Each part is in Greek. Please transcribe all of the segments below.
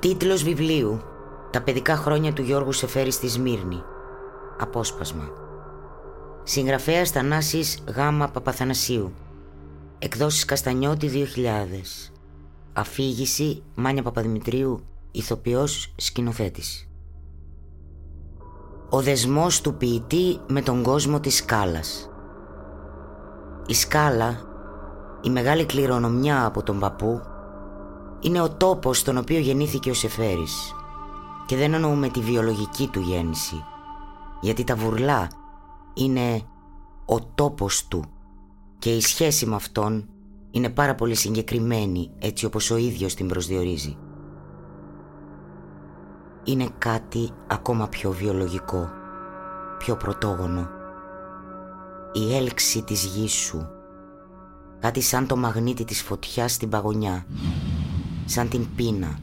Τίτλος βιβλίου. «Τα παιδικά χρόνια του Γιώργου Σεφέρη στη Σμύρνη» Απόσπασμα. Συγγραφέας Θανάσης Γάμα Παπαθανασίου. Εκδόσεις Καστανιώτη 2000 Αφήγηση Μάνια Παπαδημητρίου Ηθοποιός Σκηνοθέτης. Ο δεσμός του ποιητή με τον κόσμο της σκάλας. Η σκάλα, η μεγάλη κληρονομιά από τον παππού είναι ο τόπος στον οποίο γεννήθηκε ο Σεφέρης και δεν εννοούμε τη βιολογική του γέννηση γιατί τα βουρλά είναι ο τόπος του και η σχέση με αυτόν είναι πάρα πολύ συγκεκριμένη έτσι όπως ο ίδιος την προσδιορίζει. Είναι κάτι ακόμα πιο βιολογικό, πιο πρωτόγονο. Η έλξη της γης σου, κάτι σαν το μαγνήτη της φωτιάς στην παγωνιά σαν την πείνα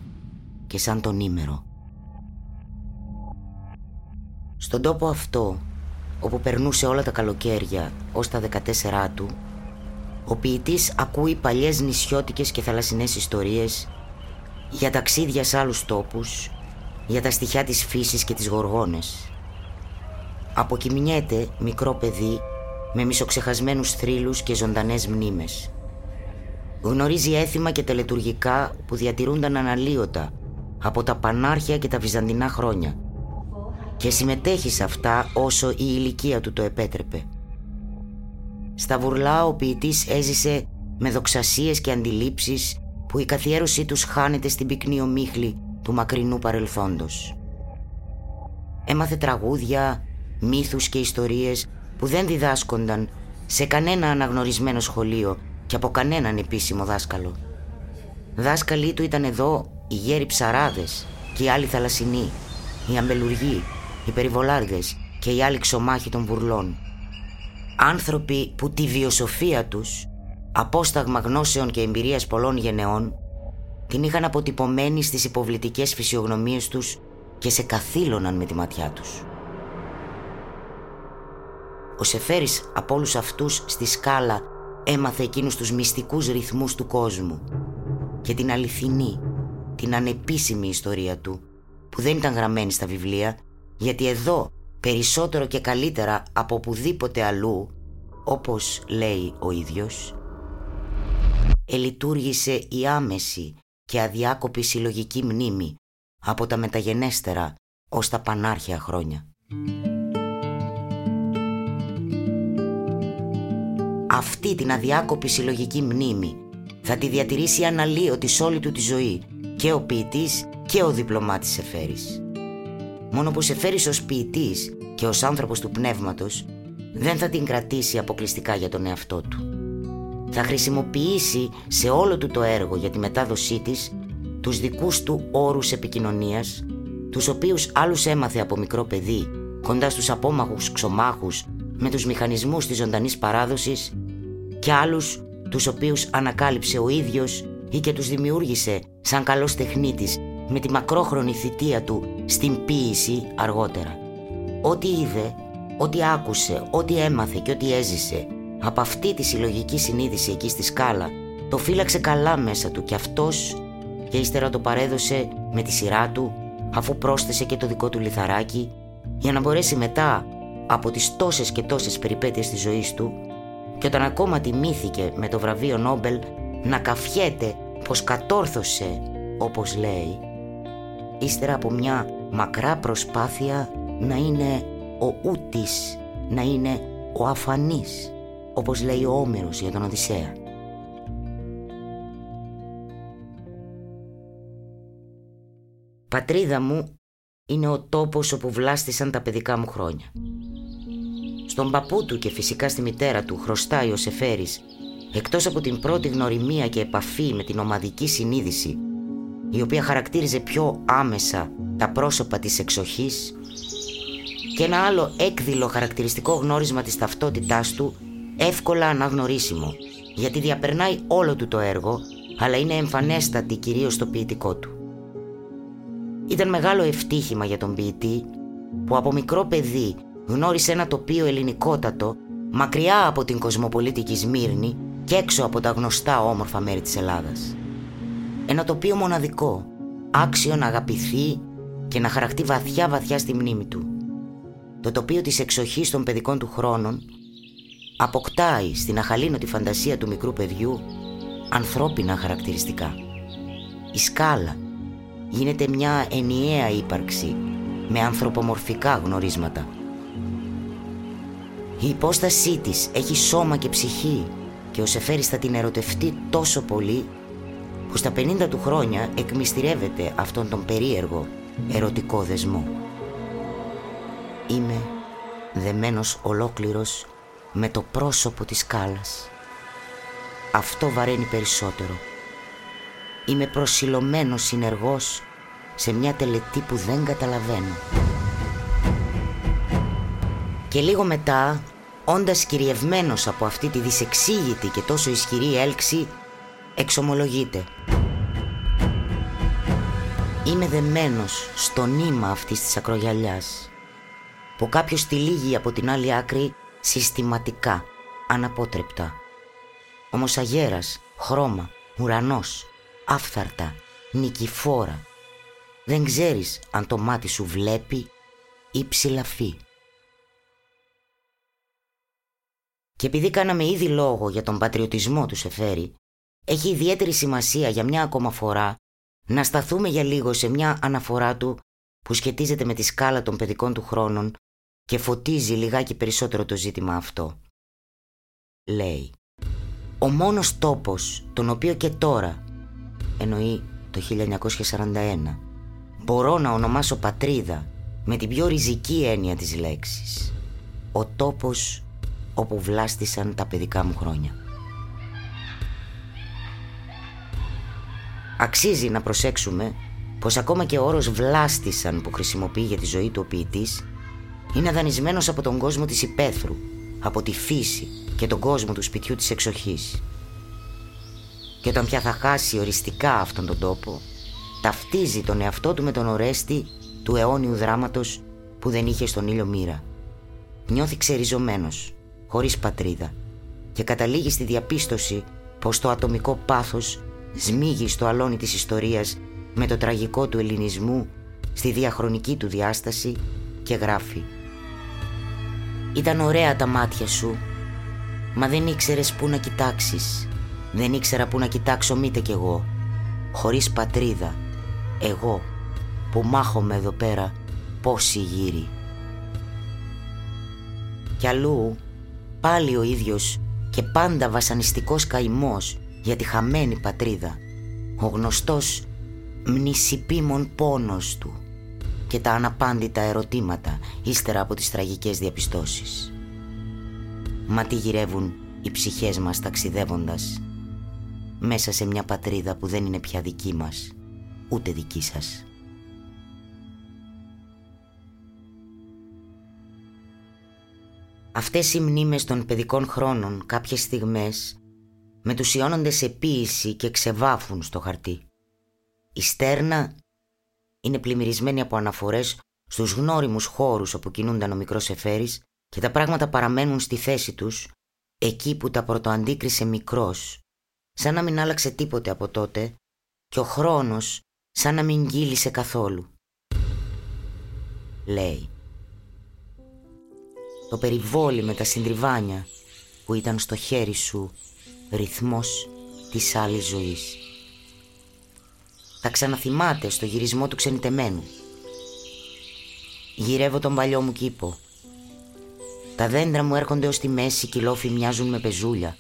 και σαν τον ήμερο. Στον τόπο αυτό, όπου περνούσε όλα τα καλοκαίρια ως τα 14 του, ο ποιητής ακούει παλιές νησιώτικες και θαλασσινές ιστορίες για ταξίδια σε άλλους τόπους, για τα στοιχιά της φύσης και τις γοργόνες. Αποκοιμνιέται μικρό παιδί με μισοξεχασμένους θρύλους και ζωντανές μνήμες. Γνωρίζει έθιμα και τελετουργικά που διατηρούνταν αναλύωτα από τα πανάρχια και τα βυζαντινά χρόνια και συμμετέχει σε αυτά όσο η ηλικία του το επέτρεπε. Στα βουρλά ο ποιητής έζησε με δοξασίες και αντιλήψεις που η καθιέρωσή τους χάνεται στην πυκνή ομίχλη του μακρινού παρελθόντος. Έμαθε τραγούδια, μύθους και ιστορίες που δεν διδάσκονταν σε κανένα αναγνωρισμένο σχολείο και από κανέναν επίσημο δάσκαλο. Δάσκαλοι του ήταν εδώ οι γέροι ψαράδες και οι άλλοι θαλασσινοί, οι αμπελουργοί, οι περιβολάρδες και οι άλλοι ξωμάχοι των βουρλών. Άνθρωποι που τη βιοσοφία τους, απόσταγμα γνώσεων και εμπειρίας πολλών γενεών, την είχαν αποτυπωμένη στις υποβλητικές φυσιογνωμίες τους και σε καθήλωναν με τη ματιά τους. Ο Σεφέρης από όλους αυτούς στη σκάλα έμαθε εκείνους τους μυστικούς ρυθμούς του κόσμου και την αληθινή, την ανεπίσημη ιστορία του που δεν ήταν γραμμένη στα βιβλία γιατί εδώ περισσότερο και καλύτερα από οπουδήποτε αλλού όπως λέει ο ίδιος ελειτουργήσε η άμεση και αδιάκοπη συλλογική μνήμη από τα μεταγενέστερα ως τα πανάρχια χρόνια. Αυτή την αδιάκοπη συλλογική μνήμη θα τη διατηρήσει αναλύωτη σε όλη του τη ζωή και ο ποιητής και ο διπλωμάτης Σεφέρης. Μόνο που Σεφέρης ως ποιητής και ως άνθρωπος του πνεύματος δεν θα την κρατήσει αποκλειστικά για τον εαυτό του. Θα χρησιμοποιήσει σε όλο του το έργο για τη μετάδοσή της τους δικούς του όρους επικοινωνίας, τους οποίους άλλους έμαθε από μικρό παιδί, κοντά στους απόμαχους ξωμάχους με τους μηχανισμούς της ζωντανής παράδοσης και άλλους τους οποίους ανακάλυψε ο ίδιος ή και τους δημιούργησε σαν καλός τεχνίτης με τη μακρόχρονη θητεία του στην ποίηση αργότερα. Ό,τι είδε, ό,τι άκουσε, ό,τι έμαθε και ό,τι έζησε από αυτή τη συλλογική συνείδηση εκεί στη σκάλα το φύλαξε καλά μέσα του και αυτός και ύστερα το παρέδωσε με τη σειρά του αφού πρόσθεσε και το δικό του λιθαράκι για να μπορέσει μετά από τις τόσες και τόσες περιπέτειες της ζωής του και όταν ακόμα τιμήθηκε με το βραβείο Νόμπελ να καφιέται πως κατόρθωσε όπως λέει ύστερα από μια μακρά προσπάθεια να είναι ο ούτης, να είναι ο αφανής όπως λέει ο Όμηρος για τον Οδυσσέα. Πατρίδα μου είναι ο τόπος όπου βλάστησαν τα παιδικά μου χρόνια. Στον παππού του και φυσικά στη μητέρα του χρωστάει ο Σεφέρης εκτός από την πρώτη γνωριμία και επαφή με την ομαδική συνείδηση η οποία χαρακτήριζε πιο άμεσα τα πρόσωπα της εξοχής και ένα άλλο έκδηλο χαρακτηριστικό γνώρισμα της ταυτότητάς του εύκολα αναγνωρίσιμο γιατί διαπερνάει όλο του το έργο αλλά είναι εμφανέστατη κυρίως στο ποιητικό του. Ήταν μεγάλο ευτύχημα για τον ποιητή που από μικρό παιδί γνώρισε ένα τοπίο ελληνικότατο μακριά από την κοσμοπολίτικη Σμύρνη και έξω από τα γνωστά όμορφα μέρη της Ελλάδας. Ένα τοπίο μοναδικό, άξιο να αγαπηθεί και να χαρακτεί βαθιά βαθιά στη μνήμη του. Το τοπίο της εξοχής των παιδικών του χρόνων αποκτάει στην αχαλήνωτη φαντασία του μικρού παιδιού ανθρώπινα χαρακτηριστικά. Η σκάλα γίνεται μια ενιαία ύπαρξη με ανθρωπομορφικά γνωρίσματα. Η υπόστασή της έχει σώμα και ψυχή και ο Σεφέρης θα την ερωτευτεί τόσο πολύ που στα 50 του χρόνια εκμυστηρεύεται αυτόν τον περίεργο ερωτικό δεσμό. Είμαι δεμένος ολόκληρος με το πρόσωπο της σκάλας. Αυτό βαραίνει περισσότερο. Είμαι προσιλωμένος συνεργός σε μια τελετή που δεν καταλαβαίνω. Και λίγο μετά, όντας κυριευμένος από αυτή τη δυσεξήγητη και τόσο ισχυρή έλξη, εξομολογείται. Είμαι δεμένος στο νήμα αυτής της ακρογιαλιάς που κάποιος τη λύγει από την άλλη άκρη συστηματικά, αναπότρεπτα. Όμως αγέρας, χρώμα, ουρανός, άφθαρτα, νικηφόρα. Δεν ξέρεις αν το μάτι σου βλέπει ή ψηλαφεί. Και επειδή κάναμε ήδη λόγο για τον πατριωτισμό του Σεφέρη, έχει ιδιαίτερη σημασία για μια ακόμα φορά να σταθούμε για λίγο σε μια αναφορά του που σχετίζεται με τη σκάλα των παιδικών του χρόνων και φωτίζει λιγάκι περισσότερο το ζήτημα αυτό. Λέει «Ο μόνος τόπος τον οποίο και τώρα, εννοεί το 1941, μπορώ να ονομάσω πατρίδα με την πιο ριζική έννοια της λέξης. Ο τόπος όπου βλάστησαν τα παιδικά μου χρόνια». Αξίζει να προσέξουμε πως ακόμα και ο όρος «βλάστησαν» που χρησιμοποιεί για τη ζωή του ο ποιητής είναι δανεισμένος από τον κόσμο της υπαίθρου, από τη φύση και τον κόσμο του σπιτιού της εξοχής. Και όταν πια θα χάσει οριστικά αυτόν τον τόπο, ταυτίζει τον εαυτό του με τον ορέστη του αιώνιου δράματος που δεν είχε στον ήλιο μοίρα. Νιώθει ξεριζωμένος, χωρίς πατρίδα και καταλήγει στη διαπίστωση πως το ατομικό πάθος σμίγει στο αλόνι της ιστορίας με το τραγικό του ελληνισμού στη διαχρονική του διάσταση και γράφει «Ήταν ωραία τα μάτια σου, μα δεν ήξερες πού να κοιτάξεις. Δεν ήξερα πού να κοιτάξω μήτε κι εγώ. Χωρίς πατρίδα, εγώ που μάχομαι εδώ πέρα πόσοι γύρι». Κι αλλού πάλι ο ίδιος και πάντα βασανιστικός καημός για τη χαμένη πατρίδα. Ο γνωστός μνησιπίμων πόνος του και τα αναπάντητα ερωτήματα ύστερα από τις τραγικές διαπιστώσεις. Μα τι γυρεύουν οι ψυχές μας ταξιδεύοντας μέσα σε μια πατρίδα που δεν είναι πια δική μας, ούτε δική σας. Αυτές οι μνήμες των παιδικών χρόνων κάποιες στιγμές μετουσιώνονται σε ποίηση και ξεβάφουν στο χαρτί. Η στέρνα είναι πλημμυρισμένη από αναφορές στους γνώριμους χώρους όπου κινούνταν ο μικρός Εφέρης και τα πράγματα παραμένουν στη θέση τους εκεί που τα πρωτοαντίκρισε μικρός, σαν να μην άλλαξε τίποτε από τότε και ο χρόνος σαν να μην κύλησε καθόλου. Λέει Το περιβόλι με τα συντριβάνια που ήταν στο χέρι σου ρυθμός της άλλης ζωής. Θα ξαναθυμάται στο γυρισμό του ξενιτεμένου. Γυρεύω τον παλιό μου κήπο. Τα δέντρα μου έρχονται ως τη μέση και οι λόφοι μοιάζουν με πεζούλια.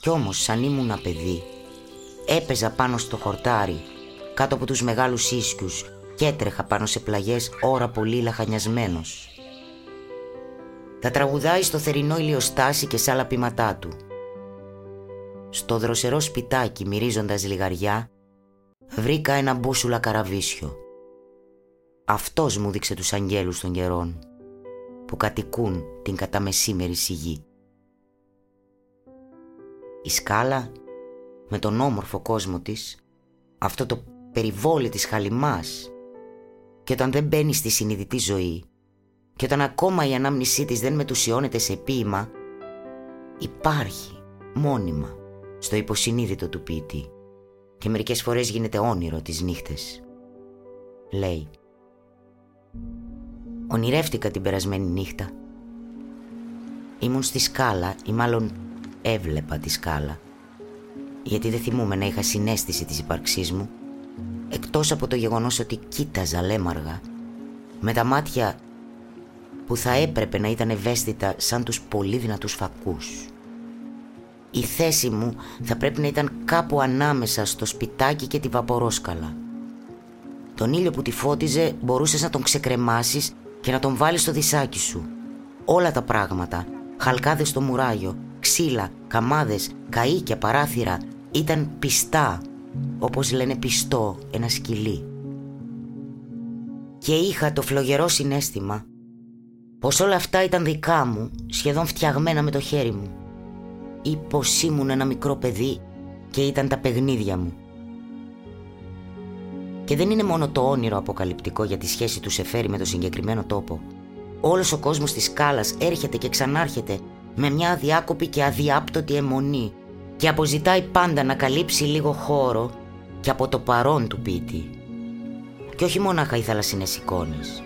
Κι όμως σαν ήμουνα παιδί έπαιζα πάνω στο χορτάρι κάτω από τους μεγάλους ίσκους και έτρεχα πάνω σε πλαγιές ώρα πολύ λαχανιασμένος. Τα τραγουδάει στο θερινό ηλιοστάσι και σ' άλλα πήματά του στο δροσερό σπιτάκι μυρίζοντας λιγαριά βρήκα ένα μπούσουλα καραβίσιο. Αυτός μου δείξε τους αγγέλους των καιρών που κατοικούν την καταμεσήμερη σιγή. Η σκάλα με τον όμορφο κόσμο της, αυτό το περιβόλι της χαλιμάς και όταν δεν μπαίνει στη συνειδητή ζωή και όταν ακόμα η ανάμνησή της δεν μετουσιώνεται σε ποίημα, υπάρχει μόνιμα στο υποσυνείδητο του ποιητή. και μερικές φορές γίνεται όνειρο τις νύχτες. Λέει Ονειρεύτηκα την περασμένη νύχτα. Ήμουν στη σκάλα ή μάλλον έβλεπα τη σκάλα γιατί δεν θυμούμαι να είχα συνέστηση της ύπαρξής μου εκτός από το γεγονός ότι κοίταζα λέμαργα με τα μάτια που θα έπρεπε να ήταν ευαίσθητα σαν τους πολύ δυνατούς φακούς. Η θέση μου θα πρέπει να ήταν κάπου ανάμεσα στο σπιτάκι και τη βαπορόσκαλα. Τον ήλιο που τη φώτιζε μπορούσες να τον ξεκρεμάσεις και να τον βάλεις στο δισάκι σου. Όλα τα πράγματα, χαλκάδες στο μουράγιο, ξύλα, καμάδες, καΐκια, παράθυρα, ήταν πιστά, όπως λένε πιστό ένα σκυλί. Και είχα το φλογερό συνέστημα πως όλα αυτά ήταν δικά μου, σχεδόν φτιαγμένα με το χέρι μου ή πως ήμουν ένα μικρό παιδί και ήταν τα παιχνίδια μου. Και δεν είναι μόνο το όνειρο αποκαλυπτικό για τη σχέση τους Σεφέρη με το συγκεκριμένο τόπο. Όλος ο κόσμος της σκάλας έρχεται και ξανάρχεται με μια αδιάκοπη και αδιάπτωτη αιμονή και αποζητάει πάντα να καλύψει λίγο χώρο και από το παρόν του πίτι. Και όχι μονάχα οι θαλασσινές εικόνες,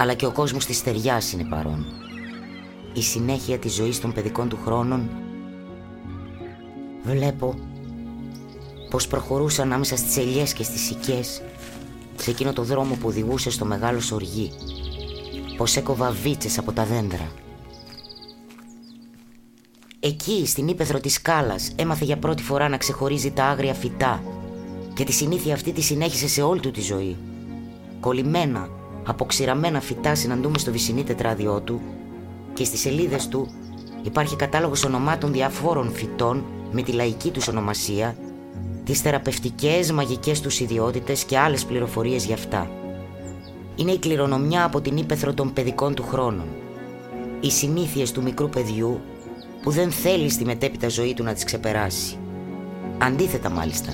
αλλά και ο κόσμος της στεριάς είναι παρόν. Η συνέχεια της ζωής των παιδικών του χρόνων Βλέπω πως προχωρούσα ανάμεσα στις ελιές και στις σικές σε εκείνο το δρόμο που οδηγούσε στο μεγάλο σοργί πως έκοβα βίτσες από τα δέντρα Εκεί στην ύπεθρο της σκάλας έμαθε για πρώτη φορά να ξεχωρίζει τα άγρια φυτά και τη συνήθεια αυτή τη συνέχισε σε όλη του τη ζωή. Κολλημένα, αποξηραμένα φυτά συναντούμε στο βυσινή τετράδιό του και στις σελίδες του υπάρχει κατάλογος ονομάτων διαφόρων φυτών με τη λαϊκή τους ονομασία, τις θεραπευτικές, μαγικές τους ιδιότητες και άλλες πληροφορίες για αυτά. Είναι η κληρονομιά από την ύπεθρο των παιδικών του χρόνων. Οι συνήθειες του μικρού παιδιού που δεν θέλει στη μετέπειτα ζωή του να τις ξεπεράσει. Αντίθετα μάλιστα.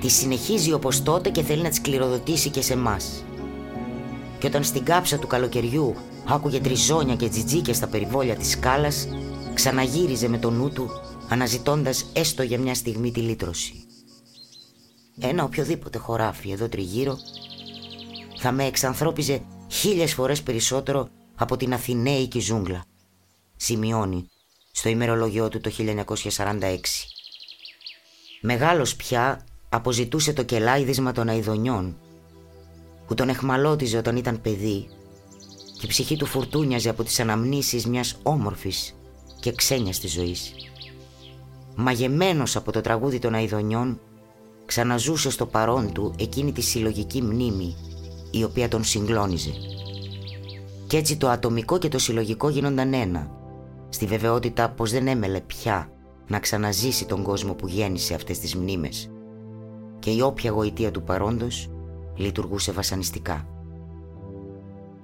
Τη συνεχίζει όπως τότε και θέλει να τις κληροδοτήσει και σε εμάς. Και όταν στην κάψα του καλοκαιριού άκουγε τριζόνια και τζιτζίκια στα περιβόλια της σκάλας, ξαναγύριζε με το νου του αναζητώντας έστω για μια στιγμή τη λύτρωση. Ένα οποιοδήποτε χωράφι εδώ τριγύρω θα με εξανθρώπιζε χίλιες φορές περισσότερο από την Αθηναίικη ζούγκλα. Σημειώνει στο ημερολόγιο του το 1946. Μεγάλος πια αποζητούσε το κελάιδισμα των αιδονιών που τον εχμαλώτιζε όταν ήταν παιδί και η ψυχή του φουρτούνιαζε από τις αναμνήσεις μιας όμορφης και ξένιας της ζωής μαγεμένος από το τραγούδι των αηδονιών, ξαναζούσε στο παρόν του εκείνη τη συλλογική μνήμη η οποία τον συγκλώνιζε. Κι έτσι το ατομικό και το συλλογικό γίνονταν ένα, στη βεβαιότητα πως δεν έμελε πια να ξαναζήσει τον κόσμο που γέννησε αυτές τις μνήμες και η όποια γοητεία του παρόντος λειτουργούσε βασανιστικά.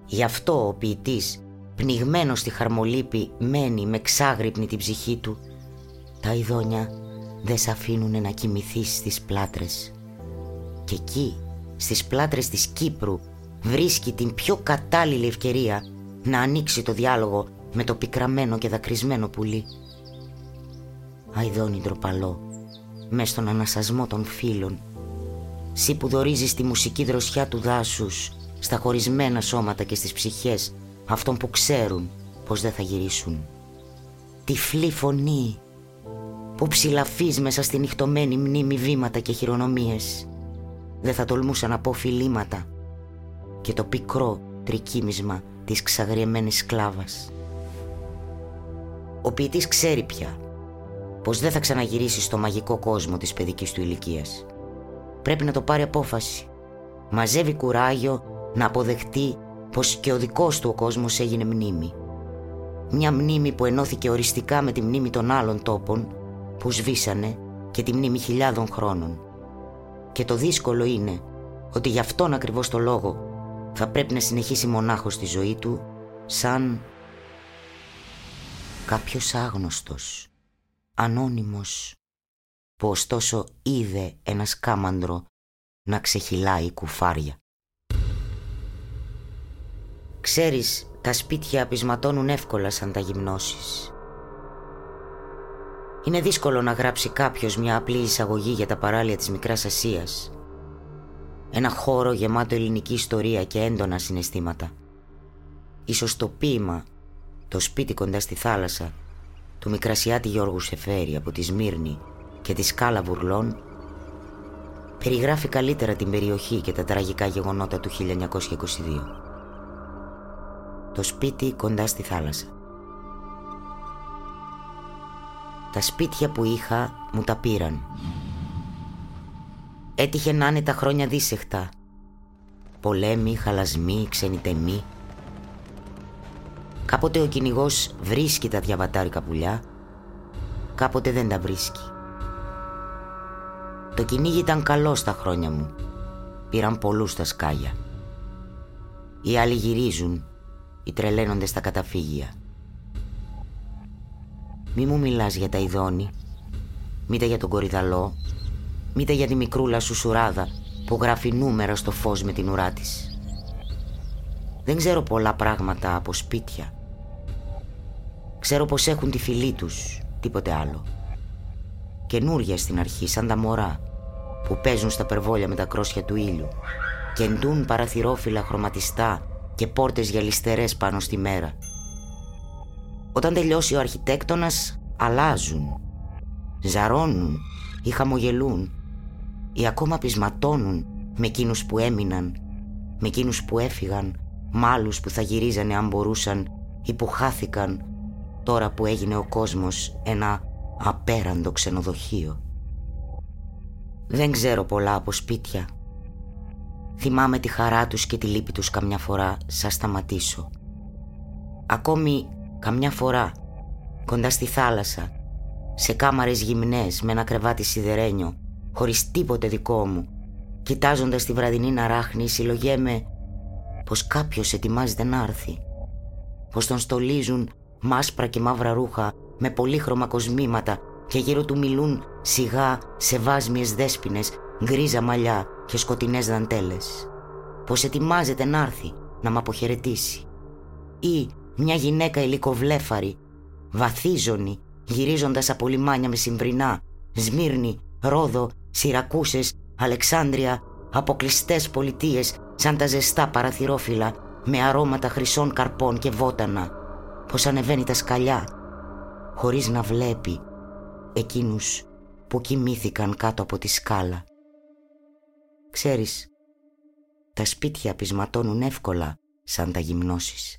Γι' αυτό ο ποιητής, πνιγμένος στη χαρμολύπη, μένει με ξάγρυπνη την ψυχή του τα ειδόνια δεν σ' αφήνουν να κοιμηθείς στις πλάτρες. Και εκεί, στις πλάτρες της Κύπρου, βρίσκει την πιο κατάλληλη ευκαιρία να ανοίξει το διάλογο με το πικραμένο και δακρυσμένο πουλί. Αϊδόνι ντροπαλό, μες στον ανασασμό των φίλων, Σύ που δορίζεις τη μουσική δροσιά του δάσους, στα χωρισμένα σώματα και στις ψυχές αυτών που ξέρουν πως δεν θα γυρίσουν. Τυφλή φωνή που ψηλαφείς μέσα στη νυχτωμένη μνήμη βήματα και χειρονομίες. Δεν θα τολμούσα να πω φιλήματα και το πικρό τρικίμισμα της ξαγριεμένης σκλάβας. Ο ποιητής ξέρει πια πως δεν θα ξαναγυρίσει στο μαγικό κόσμο της παιδικής του ηλικίας. Πρέπει να το πάρει απόφαση. Μαζεύει κουράγιο να αποδεχτεί πως και ο δικός του ο κόσμος έγινε μνήμη. Μια μνήμη που ενώθηκε οριστικά με τη μνήμη των άλλων τόπων που σβήσανε και τη μνήμη χιλιάδων χρόνων. Και το δύσκολο είναι ότι γι' αυτόν ακριβώς το λόγο θα πρέπει να συνεχίσει μονάχος τη ζωή του σαν κάποιος άγνωστος, ανώνυμος, που ωστόσο είδε ένα σκάμαντρο να ξεχυλάει κουφάρια. Ξέρεις, τα σπίτια απεισματώνουν εύκολα σαν τα γυμνώσεις. Είναι δύσκολο να γράψει κάποιος μια απλή εισαγωγή για τα παράλια της Μικράς Ασίας. Ένα χώρο γεμάτο ελληνική ιστορία και έντονα συναισθήματα. Ίσως το ποίημα, το σπίτι κοντά στη θάλασσα, του Μικρασιάτη Γιώργου Σεφέρη από τη Σμύρνη και τη Σκάλα Βουρλών, περιγράφει καλύτερα την περιοχή και τα τραγικά γεγονότα του 1922. Το σπίτι κοντά στη θάλασσα. Τα σπίτια που είχα μου τα πήραν. Έτυχε να είναι τα χρόνια δίσεχτα. Πολέμοι, χαλασμοί, ξενιτεμοί. Κάποτε ο κυνηγός βρίσκει τα διαβατάρικα πουλιά, κάποτε δεν τα βρίσκει. Το κυνήγι ήταν καλό στα χρόνια μου. Πήραν πολλούς στα σκάλια. Οι άλλοι γυρίζουν, οι τρελαίνονται στα καταφύγια. Μη μου μιλάς για τα ειδώνη, μήτε για τον κορυδαλό, μήτε για τη μικρούλα σου σουράδα που γράφει νούμερα στο φως με την ουρά της. Δεν ξέρω πολλά πράγματα από σπίτια. Ξέρω πως έχουν τη φυλή τους, τίποτε άλλο. Καινούρια στην αρχή, σαν τα μωρά, που παίζουν στα περβόλια με τα κρόσια του ήλιου και εντούν παραθυρόφυλλα χρωματιστά και πόρτες γυαλιστερές πάνω στη μέρα όταν τελειώσει ο αρχιτέκτονας αλλάζουν, ζαρώνουν ή χαμογελούν ή ακόμα πεισματώνουν με εκείνους που έμειναν, με εκείνους που έφυγαν, με άλλους που θα γυρίζανε αν μπορούσαν ή που χάθηκαν τώρα που έγινε ο κόσμος ένα απέραντο ξενοδοχείο. Δεν ξέρω πολλά από σπίτια. Θυμάμαι τη χαρά τους και τη λύπη τους καμιά φορά σαν σταματήσω. Ακόμη Καμιά φορά, κοντά στη θάλασσα, σε κάμαρες γυμνές με ένα κρεβάτι σιδερένιο, χωρίς τίποτε δικό μου, κοιτάζοντας τη βραδινή να ράχνει, συλλογέμαι πως κάποιος ετοιμάζεται να έρθει. Πως τον στολίζουν μάσπρα και μαύρα ρούχα με πολύχρωμα κοσμήματα και γύρω του μιλούν σιγά σε βάσμιες δέσποινες, γκρίζα μαλλιά και σκοτεινές δαντέλες. Πως ετοιμάζεται να έρθει να μ' αποχαιρετήσει. Ή μια γυναίκα υλικοβλέφαρη, βαθίζονη, γυρίζοντας από λιμάνια με συμβρινά, Σμύρνη, Ρόδο, Σιρακούσες, Αλεξάνδρεια, αποκλειστές πολιτείες σαν τα ζεστά παραθυρόφυλλα με αρώματα χρυσών καρπών και βότανα, πως ανεβαίνει τα σκαλιά, χωρίς να βλέπει εκείνους που κοιμήθηκαν κάτω από τη σκάλα. Ξέρεις, τα σπίτια πεισματώνουν εύκολα σαν τα γυμνώσεις.